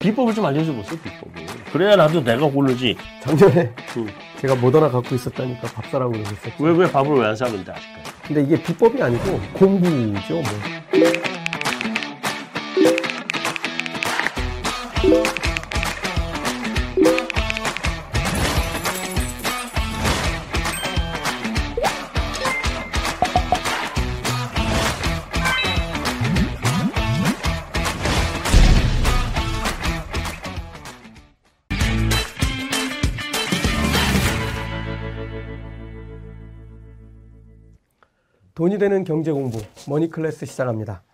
비법을 좀 알려줘 보세요, 비법을. 그래야 나도 내가 고르지. 작년에 응. 제가 모더나 갖고 있었다니까 밥 사라고 그러셨었죠. 왜, 왜 밥을 왜 안 사는데, 아직까지. 근데 이게 비법이 아니고 공부죠, 뭐. 되는 경제 공부 머니 클래스 시작합니다.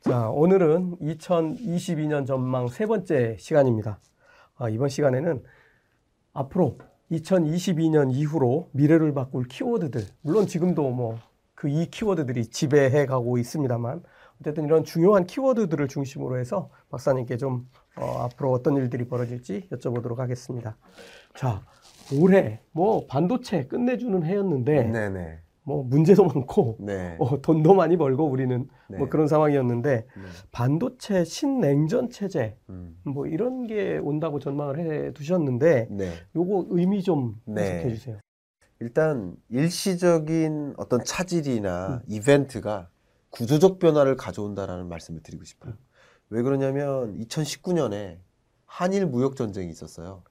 자, 오늘은 2022년 전망 세 번째 시간입니다. 아, 이번 시간에는 앞으로 2022년 이후로 미래를 바꿀 키워드들, 물론 지금도 뭐 그 이 키워드들이 지배해 가고 있습니다만 어쨌든 이런 중요한 키워드들을 중심으로 해서 박사님께 좀 어, 앞으로 어떤 일들이 벌어질지 여쭤보도록 하겠습니다. 자, 올해 뭐 반도체 끝내주는 해였는데 네네. 뭐 문제도 많고 네. 어, 돈도 많이 벌고 우리는 네. 뭐 그런 상황이었는데 네. 반도체 신냉전 체제 음. 뭐 이런 게 온다고 전망을 해 두셨는데 네. 요거 의미 좀 네. 해석해 주세요. 일단 일시적인 어떤 차질이나 음. 이벤트가 구조적 변화를 가져온다라는 말씀을 드리고 싶어요. 음. 왜 그러냐면 2019년에 한일 무역 전쟁이 있었어요.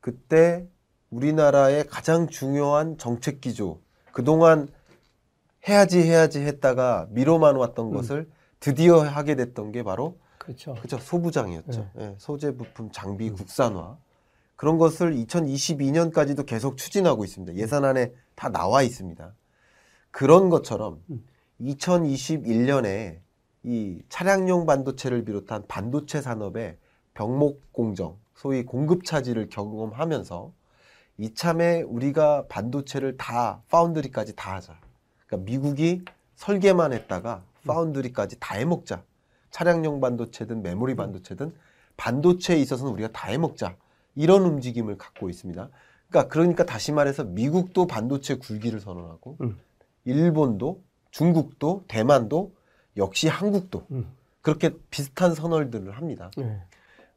그때 우리나라의 가장 중요한 정책 기조, 그동안 해야지 해야지 했다가 미뤄만 왔던 음. 것을 드디어 하게 됐던 게 바로 그렇죠. 그죠 소부장이었죠. 예, 소재 부품 장비 국산화 그런 것을 2022년까지도 계속 추진하고 있습니다. 예산안에 다 나와 있습니다. 그런 것처럼 음. 2021년에 이 차량용 반도체를 비롯한 반도체 산업의 병목 공정, 소위 공급 차질을 경험하면서 이참에 우리가 반도체를 다 파운드리까지 다 하자. 그러니까 미국이 설계만 했다가 파운드리까지 다 해먹자. 차량용 반도체든 메모리 반도체든 반도체에 있어서는 우리가 다 해먹자. 이런 움직임을 갖고 있습니다. 그러니까 그러니까 다시 말해서 미국도 반도체 굴기를 선언하고 음. 일본도 중국도 대만도 역시 한국도 음. 그렇게 비슷한 선언들을 합니다. 네.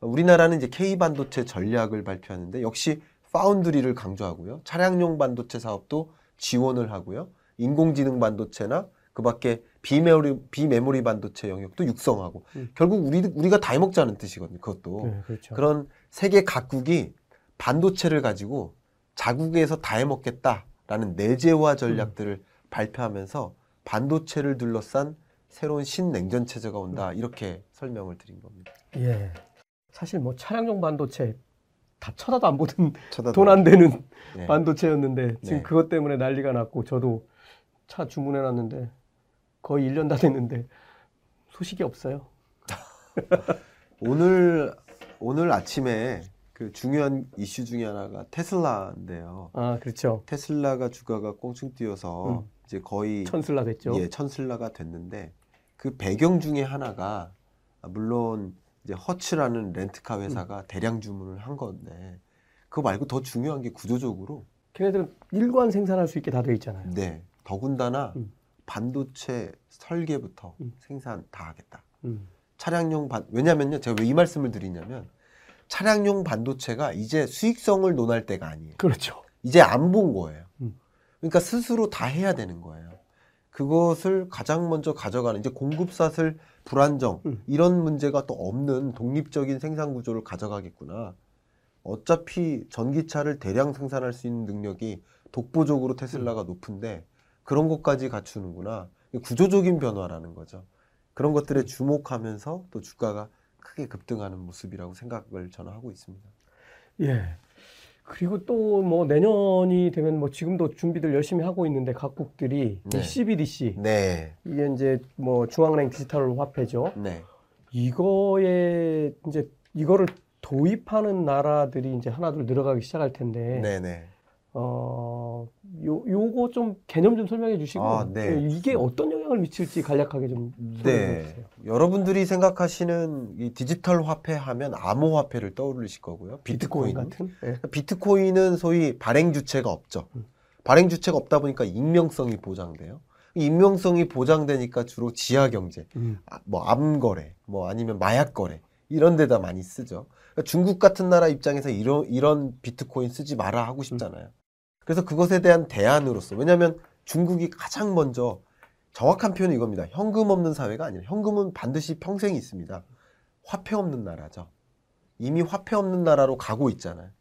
우리나라는 이제 K 반도체 전략을 발표하는데 역시 파운드리를 강조하고요. 차량용 반도체 사업도 지원을 하고요. 인공지능 반도체나 그 밖에 비메모리 비메모리 반도체 영역도 육성하고 음. 결국 우리 우리가 다 해먹자는 뜻이거든요. 그것도 네, 그렇죠. 그런 세계 각국이 반도체를 가지고 자국에서 다 해먹겠다라는 내재화 전략들을 발표하면서 반도체를 둘러싼 새로운 신냉전 체제가 온다 이렇게 설명을 드린 겁니다. 예. 사실 뭐 차량용 반도체 다 쳐다도 안 보던 돈 안 되는 네. 반도체였는데 지금 네. 그것 때문에 난리가 났고 저도 차 주문해 놨는데 거의 1년 다 됐는데 소식이 없어요. 오늘 오늘 아침에 그 중요한 이슈 중에 하나가 테슬라인데요. 아, 그렇죠. 테슬라가 주가가 꽁충 뛰어서 음. 이제 거의 천슬라 됐죠. 예, 천슬라가 됐는데 그 배경 중에 하나가 아, 물론 이제 허츠라는 렌트카 음. 회사가 대량 주문을 한 건데 그거 말고 더 중요한 게 구조적으로 걔네들은 일관 생산할 수 있게 다 돼 있잖아요. 네 더군다나 음. 반도체 설계부터 음. 생산 다 하겠다. 음. 차량용 반 왜냐면요 제가 왜 이 말씀을 드리냐면 차량용 반도체가 이제 수익성을 논할 때가 아니에요. 그렇죠. 이제 안 본 거예요. 음. 그러니까 스스로 다 해야 되는 거예요. 그것을 가장 먼저 가져가는 이제 공급사슬 불안정 음. 이런 문제가 또 없는 독립적인 생산 구조를 가져가겠구나. 어차피 전기차를 대량 생산할 수 있는 능력이 독보적으로 테슬라가 높은데 그런 것까지 갖추는구나. 구조적인 변화라는 거죠. 그런 것들에 주목하면서 또 주가가 크게 급등하는 모습이라고 생각을 저는 하고 있습니다. 예. 그리고 또 뭐 내년이 되면 뭐 지금도 준비들 열심히 하고 있는데 각국들이 네. 이 CBDC 네, 이게 이제 뭐 중앙은행 디지털 화폐죠. 네, 이거에 이제 이거를 도입하는 나라들이 이제 하나둘 늘어가기 시작할 텐데 네, 네. 어, 요, 요거 좀 개념 좀 설명해 주시고 아, 네. 예, 이게 어떤 영향을 미칠지 간략하게 좀 설명해 네. 주세요. 여러분들이 생각하시는 이 디지털 화폐 하면 암호화폐를 떠올리실 거고요. 비트코인 비트코인. 같은? 예. 비트코인은 소위 발행 주체가 없죠. 음. 발행 주체가 없다 보니까 익명성이 보장돼요. 익명성이 보장되니까 주로 지하 경제, 음. 아, 뭐 암거래, 뭐 아니면 마약 거래 이런 데다 많이 쓰죠. 그러니까 중국 같은 나라 입장에서 이런 이런 비트코인 쓰지 마라 하고 싶잖아요. 그래서 그것에 대한 대안으로서 왜냐하면 중국이 가장 먼저 정확한 표현은 이겁니다. 현금 없는 사회가 아니라 현금은 반드시 평생 있습니다. 화폐 없는 나라죠. 이미 화폐 없는 나라로 가고 있잖아요.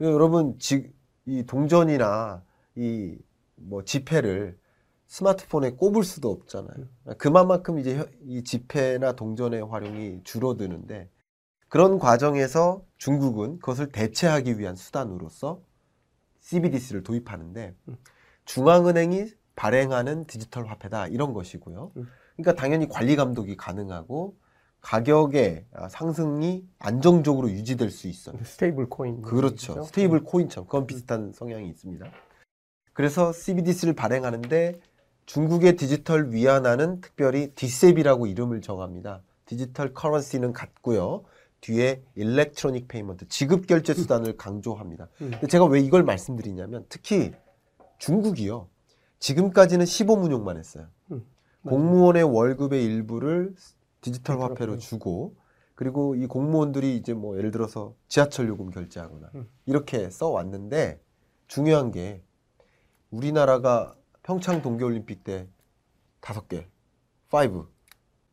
여러분 지, 이 동전이나 이 뭐 지폐를 스마트폰에 꼽을 수도 없잖아요. 그만큼 이제 혀- 이 지폐나 동전의 활용이 줄어드는데 그런 과정에서 중국은 그것을 대체하기 위한 수단으로서 CBDC를 도입하는데 중앙은행이 발행하는 디지털 화폐다 이런 것이고요. 음. 그러니까 당연히 관리 감독이 가능하고 가격의 아, 상승이 안정적으로 유지될 수 있어요. stable coin. 그렇죠. stable coin처럼 그건 비슷한 성향이 있습니다. 그래서 CBDC를 발행하는데 중국의 디지털 위안화는 특별히 DCEP이라고 이름을 정합니다. digital currency는 같고요. 뒤에 electronic payment, 지급 결제 수단을 강조합니다. 음. 근데 제가 왜 이걸 말씀드리냐면 특히 중국이요. 지금까지는 시범 운용만 했어요. 음. 공무원의 월급의 일부를 디지털 화폐로. 주고 그리고 이 공무원들이 이제 뭐 예를 들어서 지하철 요금 결제하거나 음. 이렇게 써 왔는데 중요한 게 우리나라가 평창 동계올림픽 때 다섯 개, 5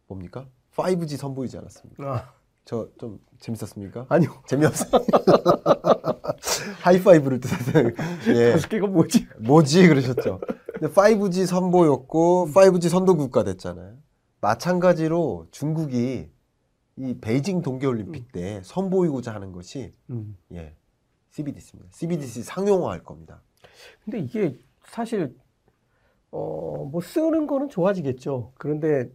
뭡니까? 5G 선보이지 않았습니까? 아, 저좀 재밌었습니까? 아니요. 재미없어요. 하이파이브를 뜻하는 예. 다섯 개가 뭐지? 뭐지 그러셨죠. 근데 5G 선보였고 5G 선도 국가 됐잖아요. 마찬가지로 중국이 이 베이징 동계올림픽 때 선보이고자 하는 것이 음. 예 CBDC입니다. CBDC 상용화할 겁니다. 근데 이게 사실 어, 뭐 쓰는 거는 좋아지겠죠. 그런데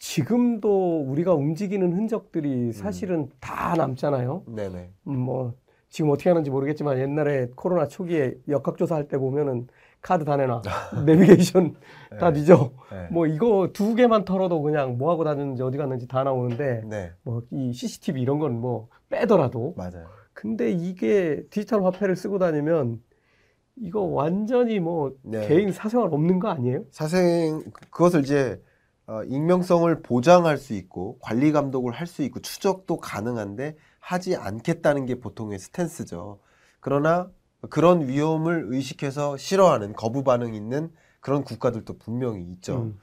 지금도 우리가 움직이는 흔적들이 사실은 다 남잖아요. 네네. 음, 뭐 지금 어떻게 하는지 모르겠지만 옛날에 코로나 초기에 역학조사 할 때 보면은 카드 다 내놔, 내비게이션 다 네. 뒤져. 네. 뭐 이거 두 개만 털어도 그냥 뭐 하고 다녔는지 어디 갔는지 다 나오는데 네 뭐이 CCTV 이런 건 뭐 빼더라도 맞아요. 근데 이게 디지털 화폐를 쓰고 다니면 이거 완전히 뭐 네. 개인 사생활 없는 거 아니에요? 사생 그것을 이제 어, 익명성을 보장할 수 있고 관리 감독을 할 수 있고 추적도 가능한데 하지 않겠다는 게 보통의 스탠스죠. 그러나 그런 위험을 의식해서 싫어하는 거부 반응 있는 그런 국가들도 분명히 있죠. 음,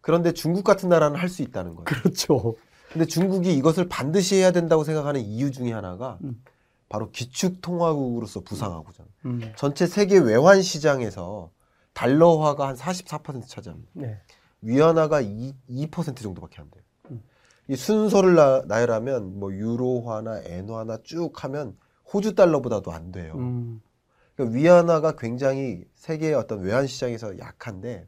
그런데 중국 같은 나라는 할 수 있다는 거예요. 그렇죠. 근데 중국이 이것을 반드시 해야 된다고 생각하는 이유 중에 하나가 음. 바로 기축통화국으로서 부상하고자. 음, 전체 세계 외환 시장에서 달러화가 한 44% 차지합니다. 네. 위안화가 2, 2% 정도밖에 안 돼요. 음. 이 순서를 나, 나열하면 뭐 유로화나 엔화나 쭉 하면 호주 달러보다도 안 돼요. 음, 그러니까 위안화가 굉장히 세계의 어떤 외환 시장에서 약한데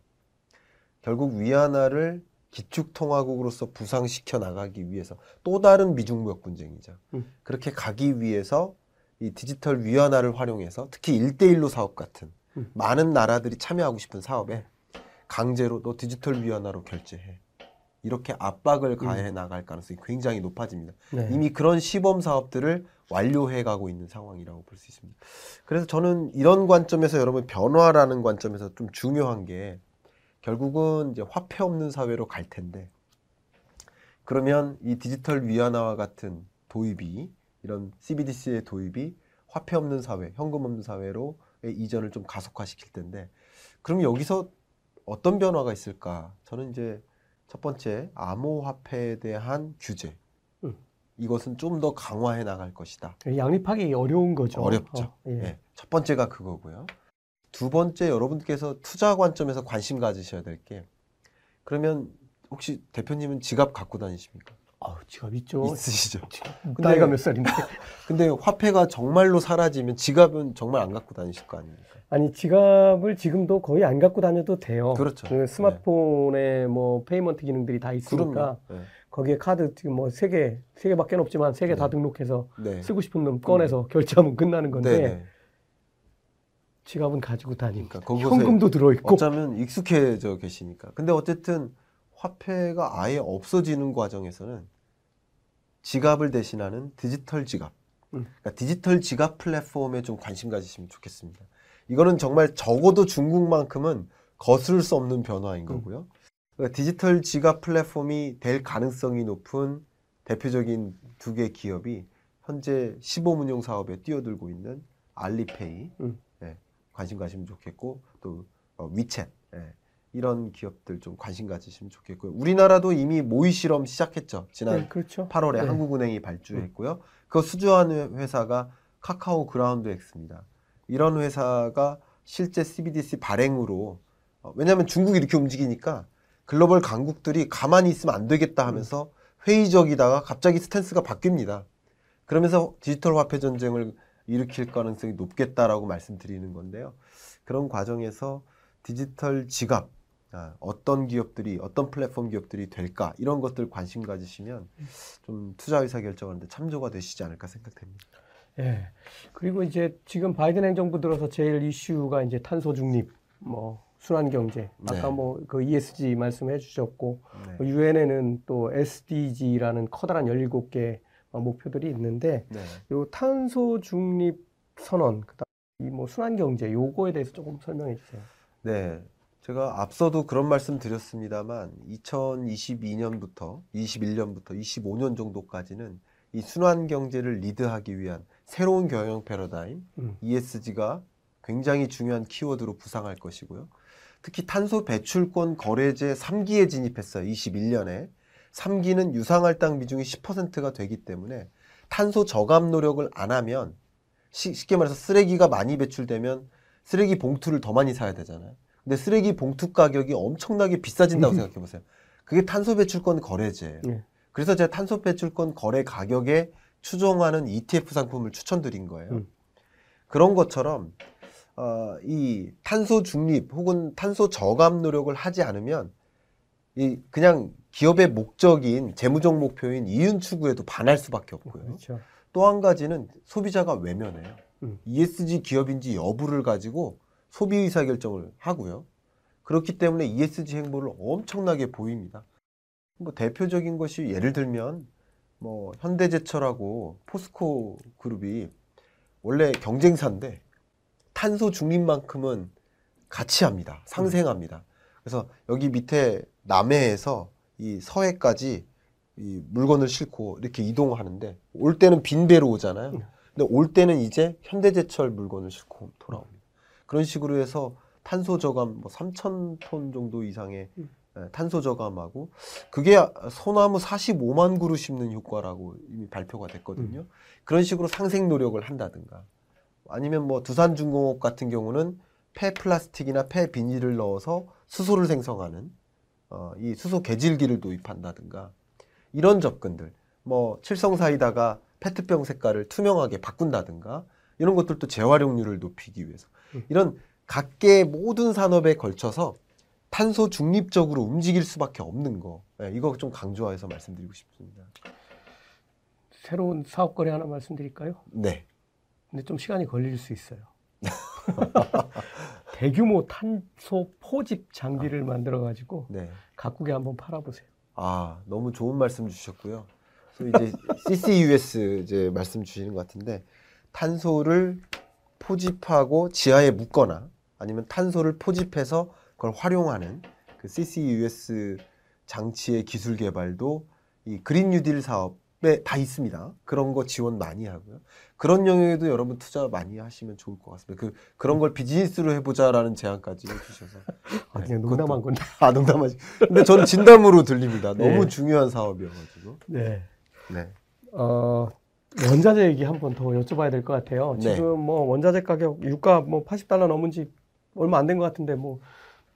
결국 위안화를 기축통화국으로서 부상시켜 나가기 위해서 또 다른 미중무역 분쟁이죠. 음. 그렇게 가기 위해서 이 디지털 위안화를 활용해서 특히 일대일로 사업 같은 음. 많은 나라들이 참여하고 싶은 사업에 강제로 너 디지털 위안화로 결제해. 이렇게 압박을 가해 나갈 가능성이 굉장히 높아집니다. 네. 이미 그런 시범 사업들을 완료해 가고 있는 상황이라고 볼 수 있습니다. 그래서 저는 이런 관점에서 여러분 변화라는 관점에서 좀 중요한 게 결국은 이제 화폐 없는 사회로 갈 텐데 그러면 이 디지털 위안화와 같은 도입이 이런 CBDC의 도입이 화폐 없는 사회, 현금 없는 사회로의 이전을 좀 가속화시킬 텐데 그럼 여기서 어떤 변화가 있을까? 저는 이제 첫 번째 암호화폐에 대한 규제. 음. 이것은 좀 더 강화해 나갈 것이다. 양립하기 어려운 거죠. 어렵죠. 어, 예. 예, 첫 번째가 그거고요. 두 번째 여러분께서 투자 관점에서 관심 가지셔야 될 게 그러면 혹시 대표님은 지갑 갖고 다니십니까? 아우, 지갑 있죠. 있으시죠? 근데- 나이가 몇 살인데? 근데 화폐가 정말로 사라지면 지갑은 정말 안 갖고 다니실 거 아닙니까? 아니 지갑을 지금도 거의 안 갖고 다녀도 돼요. 그렇죠. 그 스마트폰에 뭐 payment 기능들이 다 있으니까 그럼요. 거기에 카드 지금 뭐 세 개, 세 개밖에 없지만 세 개다 네. 등록해서 네. 네. 쓰고 싶은 놈 꺼내서 결제하면 끝나는 건데 네, 네. 지갑은 가지고 다니니까 그러니까 현금도 들어 있고 어쩌면 익숙해져 계시니까. 근데 어쨌든 화폐가 아예 없어지는 과정에서는 지갑을 대신하는 디지털 지갑. 음. 그러니까 디지털 지갑 플랫폼에 좀 관심 가지시면 좋겠습니다. 이거는 정말 적어도 중국만큼은 거스를 수 없는 변화인 거고요. 그러니까 디지털 지갑 플랫폼이 될 가능성이 높은 대표적인 두 개 기업이 현재 시범운용 사업에 뛰어들고 있는 알리페이 음. 예, 관심 가시면 좋겠고 또 어, 위챗 예, 이런 기업들 좀 관심 가지시면 좋겠고요. 우리나라도 이미 모의 실험 시작했죠. 지난 네, 그렇죠. 8월에 네. 한국은행이 발주했고요. 그거 수주하는 회사가 카카오 그라운드 X입니다. 이런 회사가 실제 CBDC 발행으로 어, 왜냐하면 중국이 이렇게 움직이니까 글로벌 강국들이 가만히 있으면 안 되겠다 하면서 회의적이다가 갑자기 스탠스가 바뀝니다. 그러면서 디지털 화폐 전쟁을 일으킬 가능성이 높겠다라고 말씀드리는 건데요. 그런 과정에서 디지털 지갑 아, 어떤 기업들이 어떤 플랫폼 기업들이 될까 이런 것들 관심 가지시면 좀 투자 의사 결정하는데 참조가 되시지 않을까 생각됩니다. 예. 그리고 이제 지금 바이든 행정부 들어서 제일 이슈가 이제 탄소 중립, 뭐 순환 경제. 아까 네. 뭐그 ESG 말씀해 주셨고 네. 유엔에는 또 SDG라는 커다란 17개 목표들이 있는데 네. 요 탄소 중립 선언, 그다음 이뭐 순환 경제 요거에 대해서 조금 설명해 주세요. 네. 제가 앞서도 그런 말씀 드렸습니다만 2022년부터 21년부터 25년 정도까지는 이 순환 경제를 리드하기 위한 새로운 경영 패러다임 음. ESG가 굉장히 중요한 키워드로 부상할 것이고요. 특히 탄소 배출권 거래제 3기에 진입했어요. 21년에. 3기는 유상할당 비중이 10%가 되기 때문에 탄소 저감 노력을 안 하면 시- 쉽게 말해서 쓰레기가 많이 배출되면 쓰레기 봉투를 더 많이 사야 되잖아요. 근데 쓰레기 봉투 가격이 엄청나게 비싸진다고 생각해 보세요. 그게 탄소 배출권 거래제예요. 네. 그래서 제가 탄소 배출권 거래 가격에 추정하는 ETF 상품을 추천드린 거예요. 음. 그런 것처럼 어, 이 탄소 중립 혹은 탄소 저감 노력을 하지 않으면 이 그냥 기업의 목적인 재무적 목표인 이윤 추구에도 반할 수밖에 없고요. 그렇죠. 또한 가지는 소비자가 외면해요. 음. ESG 기업인지 여부를 가지고 소비 의사 결정을 하고요. 그렇기 때문에 ESG 행보를 엄청나게 보입니다. 뭐 대표적인 것이 예를 들면 뭐 현대제철하고 포스코 그룹이 원래 경쟁사인데 탄소 중립만큼은 같이 합니다. 상생합니다. 그래서 여기 밑에 남해에서 이 서해까지 이 물건을 싣고 이렇게 이동하는데 올 때는 빈 배로 오잖아요. 근데 올 때는 이제 현대제철 물건을 싣고 돌아옵니다. 그런 식으로 해서 탄소 저감 뭐 3천 톤 정도 이상의 음. 예, 탄소 저감하고 그게 소나무 45만 그루 심는 효과라고 이미 발표가 됐거든요. 그런 식으로 상생 노력을 한다든가 아니면 뭐 두산 중공업 같은 경우는 폐 플라스틱이나 폐 비닐을 넣어서 수소를 생성하는 어, 이 수소 개질기를 도입한다든가 이런 접근들 뭐 칠성사이다가 페트병 색깔을 투명하게 바꾼다든가 이런 것들도 재활용률을 높이기 위해서 음. 이런 각계 모든 산업에 걸쳐서 탄소 중립적으로 움직일 수밖에 없는 거 예, 이거 좀 강조해서 말씀드리고 싶습니다. 새로운 사업 거래 하나 말씀드릴까요? 네. 근데 좀 시간이 걸릴 수 있어요. 대규모 탄소 포집 장비를 만들어 가지고 네. 각국에 한번 팔아보세요. 아, 너무 좋은 말씀 주셨고요. 또 이제 CCUS 이제 말씀 주시는 것 같은데 탄소를 포집하고 지하에 묻거나 아니면 탄소를 포집해서 그걸 활용하는 그 CCUS 장치의 기술 개발도 이 그린 뉴딜 사업에 다 있습니다. 그런 거 지원 많이 하고요. 그런 영역에도 여러분 투자 많이 하시면 좋을 것 같습니다. 그 그런 걸 비즈니스로 해보자라는 제안까지 해주셔서 아, 네, 그냥 농담한 건데. 아 농담하지. 근데 저는 진담으로 들립니다. 너무 네. 중요한 사업이어가지고. 네. 네. 어, 원자재 얘기 한 번 더 여쭤봐야 될 것 같아요. 네. 지금 뭐 원자재 가격 유가 뭐 80달러 넘은 지 얼마 안 된 것 같은데 뭐,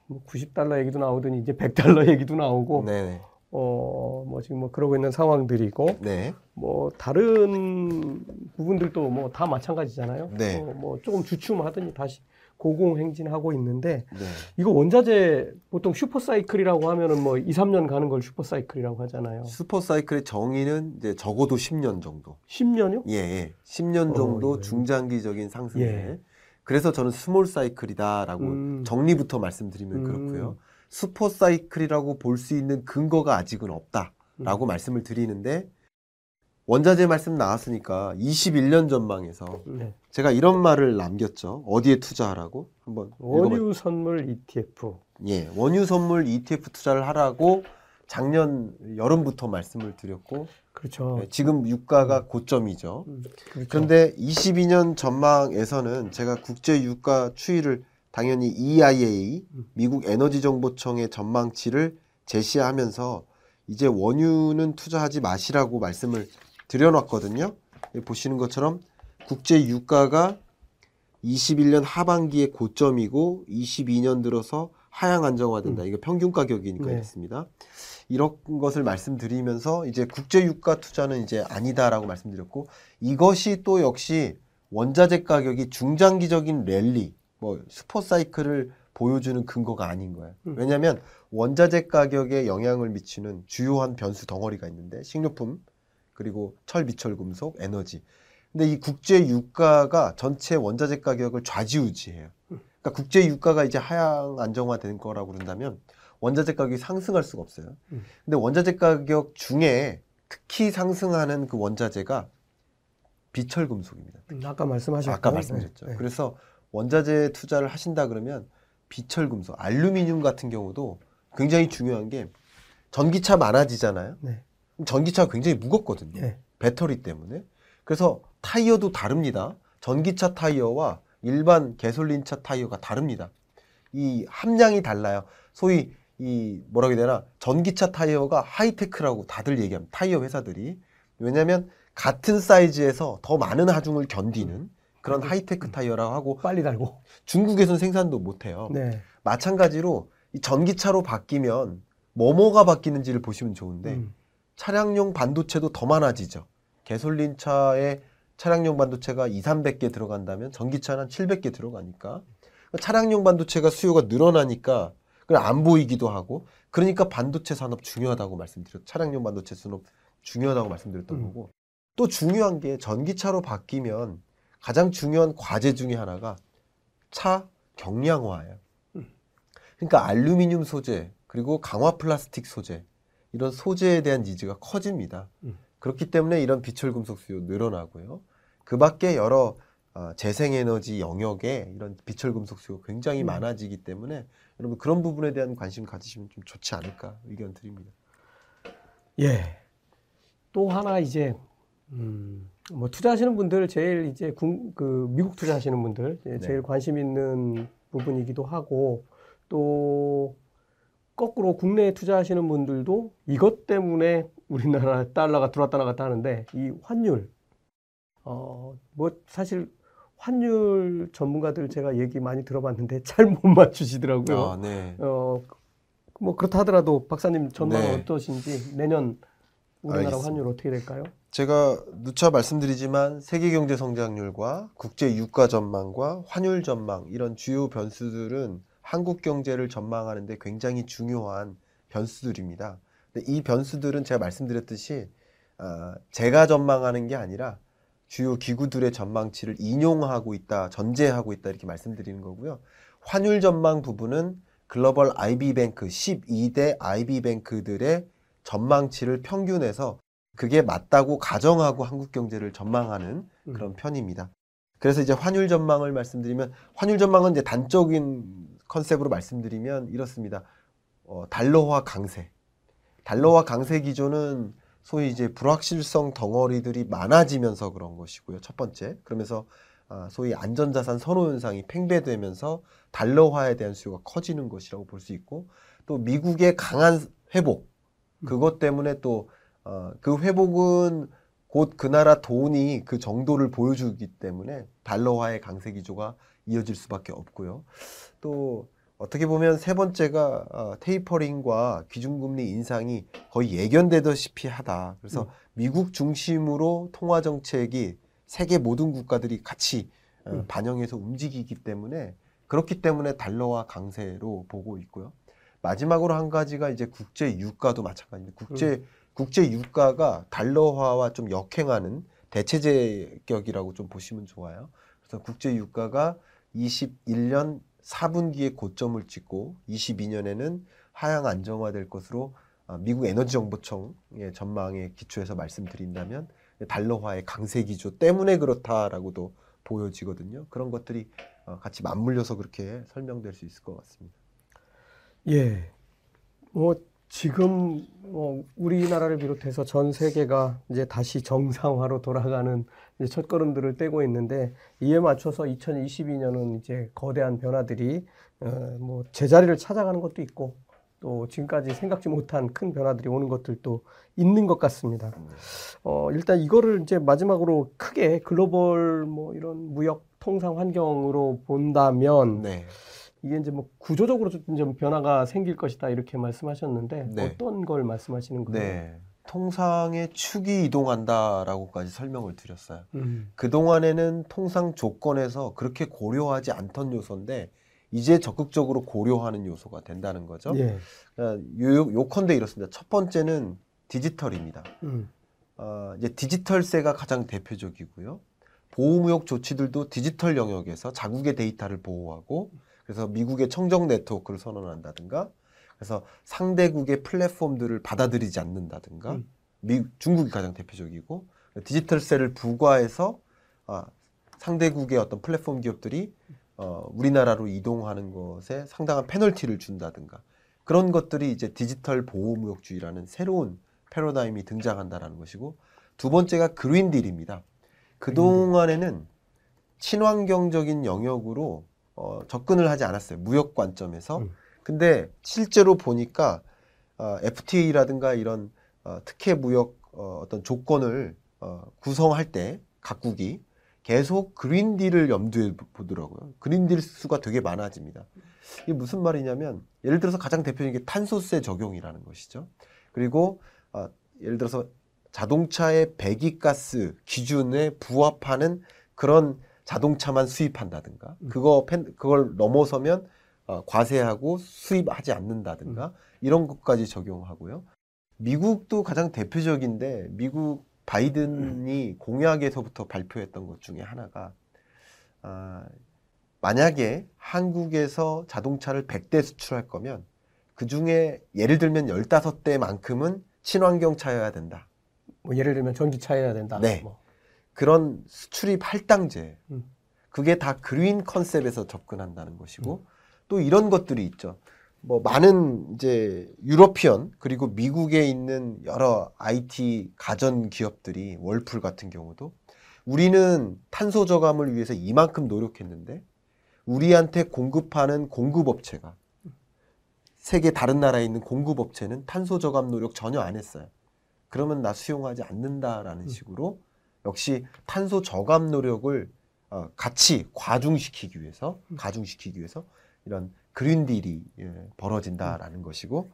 뭐 90달러 얘기도 나오더니 이제 100달러 얘기도 나오고 네네. 어, 뭐 지금 뭐 그러고 있는 상황들이고 네. 뭐 다른 부분들도 뭐 다 마찬가지잖아요. 네. 어, 뭐 조금 주춤하더니 다시 고공행진하고 있는데 네. 이거 원자재 보통 슈퍼사이클이라고 하면은 뭐 2, 3년 가는 걸 슈퍼사이클이라고 하잖아요. super cycle의 정의는 이제 적어도 10년 정도. 10년요? 예, 예. 10년 정도 어, 예. 중장기적인 상승에. 예. 그래서 저는 small cycle이다라고 음. 정리부터 말씀드리면 음. 그렇고요. super cycle이라고 볼 수 있는 근거가 아직은 없다라고 음. 말씀을 드리는데 원자재 말씀 나왔으니까 21년 전망에서 네. 제가 이런 말을 남겼죠. 어디에 투자하라고? 한번 원유 선물 ETF. 예, 원유 선물 ETF 투자를 하라고 작년 여름부터 말씀을 드렸고 그렇죠. 네, 지금 유가가 고점이죠. 음, 그렇죠. 그런데 22년 전망에서는 제가 국제 유가 추이를 당연히 EIA 미국 에너지 정보청의 전망치를 제시하면서 이제 원유는 투자하지 마시라고 말씀을 드려놨거든요. 여기 보시는 것처럼 국제 유가가 21년 하반기에 고점이고 22년 들어서 하향 안정화된다. 이거 평균 가격이니까 네. 이렇습니다. 이런 것을 말씀드리면서 이제 국제 유가 투자는 이제 아니다라고 말씀드렸고 이것이 또 역시 원자재 가격이 중장기적인 랠리, 뭐 슈퍼 사이클을 보여주는 근거가 아닌 거예요. 음. 왜냐하면 원자재 가격에 영향을 미치는 주요한 변수 덩어리가 있는데 식료품 그리고 철, 비철, 금속, 에너지. 근데 이 국제 유가가 전체 원자재 가격을 좌지우지해요. 그러니까 국제 유가가 이제 하향 안정화된 거라고 그런다면 원자재 가격이 상승할 수가 없어요. 음. 근데 원자재 가격 중에 특히 상승하는 그 원자재가 비철 금속입니다. 음, 아까 말씀하셨고 아까 말씀드렸죠. 네. 그래서 원자재 투자를 하신다 그러면 비철 금속, 알루미늄 같은 경우도 굉장히 중요한 게 전기차 많아지잖아요. 네. 전기차가 굉장히 무겁거든요. 네. 배터리 때문에. 그래서 타이어도 다릅니다. 전기차 타이어와 일반 gasoline차 타이어가 다릅니다. 이 함량이 달라요. 소위 이 뭐라고 해야 되나 전기차 타이어가 하이테크라고 다들 얘기합니다. 타이어 회사들이 왜냐하면 같은 사이즈에서 더 많은 하중을 견디는 그런 하이테크 타이어라고 하고 빨리 달고. 중국에서는 생산도 못해요. 네. 마찬가지로 이 전기차로 바뀌면 뭐뭐가 바뀌는지를 보시면 좋은데 음, 차량용 반도체도 더 많아지죠. 개솔린 차에 차량용 반도체가 2, 300개 들어간다면 전기차는 한 700개 들어가니까 차량용 반도체가 수요가 늘어나니까 안 보이기도 하고 그러니까 반도체 산업 중요하다고 말씀드렸 차량용 반도체 산업 중요하다고 말씀드렸던 음. 거고 또 중요한 게 전기차로 바뀌면 가장 중요한 과제 중에 하나가 차 경량화예요. 그러니까 알루미늄 소재 그리고 강화 플라스틱 소재 이런 소재에 대한 니즈가 커집니다. 음. 그렇기 때문에 이런 비철 금속 수요 늘어나고요. 그 밖에 여러 어, 재생에너지 영역에 이런 비철 금속 수요 굉장히 음. 많아지기 때문에 여러분 그런 부분에 대한 관심 가지시면 좀 좋지 않을까 의견 드립니다. 예. 또 하나 이제 음, 뭐 투자하시는 분들 제일 이제 군, 그 미국 투자하시는 분들 예, 네. 제일 관심 있는 부분이기도 하고 또 거꾸로 국내에 투자하시는 분들도 이것 때문에 우리나라 달러가 들어왔다 나갔다 하는데 이 환율 어 뭐 사실 환율 전문가들 제가 얘기 많이 들어봤는데 잘 못 맞추시더라고요. 아, 네. 어, 뭐 그렇다 하더라도 박사님 전망은 네. 어떠신지 내년 우리나라 알겠습니다. 환율 어떻게 될까요? 제가 누차 말씀드리지만 세계 경제 성장률과 국제 유가 전망과 환율 전망 이런 주요 변수들은 한국 경제를 전망하는데 굉장히 중요한 변수들입니다. 이 변수들은 제가 말씀드렸듯이 아, 제가 전망하는 게 아니라 주요 기구들의 전망치를 인용하고 있다, 전제하고 있다 이렇게 말씀드리는 거고요. 환율 전망 부분은 글로벌 IB 뱅크 12대 IB 뱅크들의 전망치를 평균해서 그게 맞다고 가정하고 한국 경제를 전망하는 음. 그런 편입니다. 그래서 이제 환율 전망을 말씀드리면 환율 전망은 이제 단적인 컨셉으로 말씀드리면 이렇습니다. 어, 달러화 강세. 달러화 강세 기조는 소위 이제 불확실성 덩어리들이 많아지면서 그런 것이고요. 첫 번째. 그러면서 아, 소위 안전자산 선호 현상이 팽배되면서 달러화에 대한 수요가 커지는 것이라고 볼 수 있고 또 미국의 강한 회복 그것 때문에 또 어, 그 회복은 곧 그 나라 돈이 그 정도를 보여주기 때문에 달러화의 강세 기조가 이어질 수밖에 없고요. 또 어떻게 보면 세 번째가 어, 테이퍼링과 기준금리 인상이 거의 예견되다시피 하다. 그래서 음. 미국 중심으로 통화 정책이 세계 모든 국가들이 같이 어, 음. 반영해서 움직이기 때문에 그렇기 때문에 달러화 강세로 보고 있고요. 마지막으로 한 가지가 이제 국제 유가도 마찬가지입니다. 국제 국제 유가가 달러화와 좀 역행하는 대체제격이라고 좀 보시면 좋아요. 그래서 국제 유가가 21년 4분기에 고점을 찍고 22년에는 하향 안정화될 것으로 아, 미국 에너지 정보청의 전망에 기초해서 말씀드린다면 달러화의 강세 기조 때문에 그렇다라고도 보여지거든요. 그런 것들이 어, 같이 맞물려서 그렇게 설명될 수 있을 것 같습니다. 예. 뭐 지금 뭐 우리나라를 비롯해서 전 세계가 이제 다시 정상화로 돌아가는 이제 첫걸음들을 떼고 있는데 이에 맞춰서 2022년은 이제 거대한 변화들이 어, 뭐 제자리를 찾아가는 것도 있고 또 지금까지 생각지 못한 큰 변화들이 오는 것들도 있는 것 같습니다. 어, 일단 이거를 이제 마지막으로 크게 글로벌 뭐 이런 무역 통상 환경으로 본다면 네. 이게 이제 뭐 구조적으로 좀, 좀 변화가 생길 것이다 이렇게 말씀하셨는데 네. 어떤 걸 말씀하시는 거예요? 네. 통상의 축이 이동한다라고까지 설명을 드렸어요. 음, 그동안에는 통상 조건에서 그렇게 고려하지 않던 요소인데 이제 적극적으로 고려하는 요소가 된다는 거죠. 예. 어, 요, 요컨대 이렇습니다. 첫 번째는 디지털입니다. 음, 어, 이제 디지털세가 가장 대표적이고요. 보호무역 조치들도 디지털 영역에서 자국의 데이터를 보호하고 그래서 미국의 청정 네트워크를 선언한다든가 그래서 상대국의 플랫폼들을 받아들이지 않는다든가 음. 미, 중국이 가장 대표적이고 디지털세를 부과해서 아, 상대국의 어떤 플랫폼 기업들이 어, 우리나라로 이동하는 것에 상당한 페널티를 준다든가 그런 것들이 이제 디지털 보호무역주의라는 새로운 패러다임이 등장한다라는 것이고 두 번째가 그린딜입니다. 그동안에는 친환경적인 영역으로 어, 접근을 하지 않았어요. 무역 관점에서. 음. 근데 실제로 보니까 어, FTA라든가 이런 어, 특혜 무역 어, 어떤 조건을 어, 구성할 때 각국이 계속 그린딜을 염두에 보더라고요. 그린딜 수가 되게 많아집니다. 이게 무슨 말이냐면 예를 들어서 가장 대표적인 게 탄소세 적용이라는 것이죠. 그리고 어, 예를 들어서 자동차의 배기가스 기준에 부합하는 그런 자동차만 수입한다든가 그거 펜- 그걸 넘어서면 어, 과세하고 수입하지 않는다든가 이런 것까지 적용하고요. 미국도 가장 대표적인데 미국 바이든이 공약에서부터 발표했던 것 중에 하나가 아, 만약에 한국에서 자동차를 100대 수출할 거면 그 중에 예를 들면 15대만큼은 친환경 차여야 된다. 뭐 예를 들면 전기차여야 된다. 네. 뭐. 그런 수출입 할당제. 음. 그게 다 그린 컨셉에서 접근한다는 것이고 또 이런 것들이 있죠. 뭐 많은 이제 유러피언 그리고 미국에 있는 여러 IT 가전 기업들이 월풀 같은 경우도 우리는 탄소 저감을 위해서 이만큼 노력했는데 우리한테 공급하는 공급업체가 세계 다른 나라에 있는 공급업체는 탄소 저감 노력 전혀 안 했어요. 그러면 나 수용하지 않는다라는 식으로 역시 탄소 저감 노력을 어, 같이 과중시키기 위해서 가중시키기 위해서 이런 Green Deal이 예, 벌어진다라는 것이고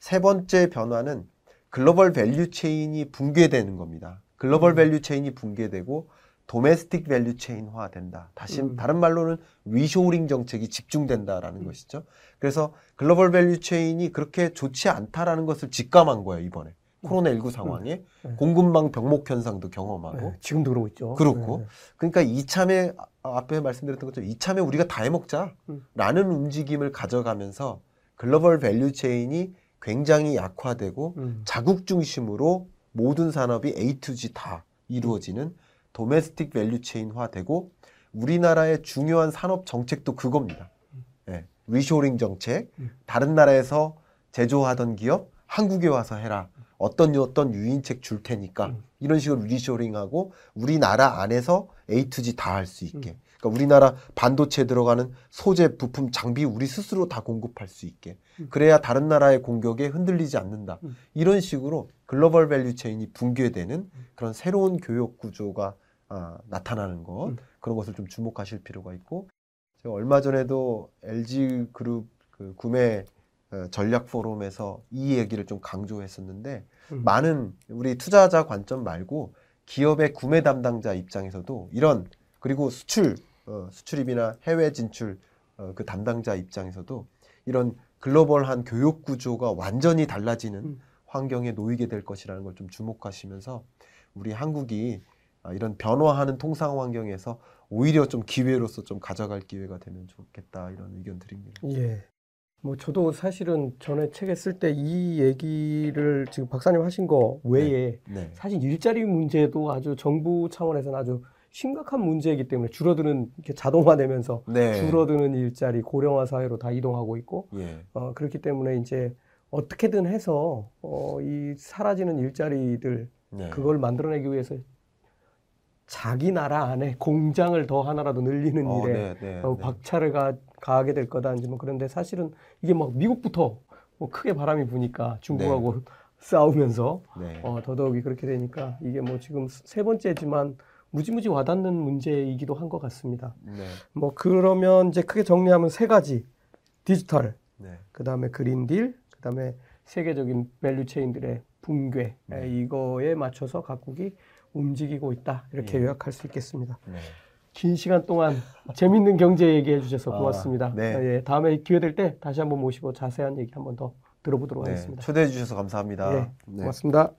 세 번째 변화는 global value chain이 붕괴되는 겁니다. 글로벌 음. value chain이 붕괴되고 domestic value chain화 된다. 다시 음. 다른 말로는 리쇼링 정책이 집중된다라는 것이죠. 그래서 global value chain이 그렇게 좋지 않다라는 것을 직감한 거예요, 이번에. 코로나19 상황에 네. 공급망 병목 현상도 경험하고 네, 지금도 그러고 있죠. 그렇고. 네, 그러니까 이참에 아, 앞에 말씀드렸던 것처럼 이참에 우리가 다 음. 해먹자라는 움직임을 가져가면서 global value chain이 굉장히 약화되고 네. 음. 자국 중심으로 모든 산업이 A to Z 다 이루어지는 domestic value chain화되고 우리나라의 중요한 산업 정책도 그겁니다. 예, 리쇼링 정책, 음. 다른 나라에서 제조하던 기업 한국에 와서 해라. 어떤 어떤 유인책 줄 테니까 음. 이런 식으로 reshoring하고 우리나라 안에서 A to Z 다할 수 있게. 음. 그러니까 우리나라 반도체 들어가는 소재, 부품, 장비 우리 스스로 다 공급할 수 있게. 그래야 다른 나라의 공격에 흔들리지 않는다. 음. 이런 식으로 global value chain이 붕괴되는 그런 새로운 교역 구조가 아, 나타나는 것 음. 그런 것을 좀 주목하실 필요가 있고 제가 얼마 전에도 LG 그룹 그 구매 어, 전략 포럼에서 이 얘기를 좀 강조했었는데 음. 많은 우리 투자자 관점 말고 기업의 구매 담당자 입장에서도 이런 그리고 수출 어, 수출입이나 해외 진출 어, 그 담당자 입장에서도 이런 글로벌한 교육 구조가 완전히 달라지는 음. 환경에 놓이게 될 것이라는 걸 좀 주목하시면서 우리 한국이 아, 이런 변화하는 통상 환경에서 오히려 좀 기회로서 좀 가져갈 기회가 되면 좋겠다 이런 의견 드립니다. 예. 뭐 저도 사실은 전에 책에 쓸 때 이 얘기를 지금 박사님 하신 거 외에 네. 사실 일자리 문제도 아주 정부 차원에서는 아주 심각한 문제이기 때문에 줄어드는 이렇게 자동화되면서 네. 줄어드는 일자리 고령화 사회로 다 이동하고 있고 예. 어, 그렇기 때문에 이제 어떻게든 해서 어, 이 사라지는 일자리들 네. 그걸 만들어내기 위해서 자기 나라 안에 공장을 더 하나라도 늘리는 어, 일에 네, 네, 어, 네. 박차를 가, 가하게 될 거다. 이제 뭐 그런데 사실은 이게 막 미국부터 뭐 크게 바람이 부니까 중국하고 싸우면서 네. 어, 더더욱이 그렇게 되니까 이게 뭐 지금 세 번째지만 무지무지 와닿는 문제이기도 한 것 같습니다. 네. 뭐 그러면 이제 크게 정리하면 세 가지 디지털, 네. 그 다음에 Green Deal, 그 다음에 세계적인 value chain들의 붕괴 네. 에, 이거에 맞춰서 각국이 움직이고 있다 이렇게 예. 요약할 수 있겠습니다. 네. 긴 시간 동안 재밌는 경제 얘기해 주셔서 아, 고맙습니다. 네. 어, 예, 다음에 기회 될 때 다시 한번 모시고 자세한 얘기 한번 더 들어보도록 네. 하겠습니다. 초대해 주셔서 감사합니다. 예, 네. 고맙습니다.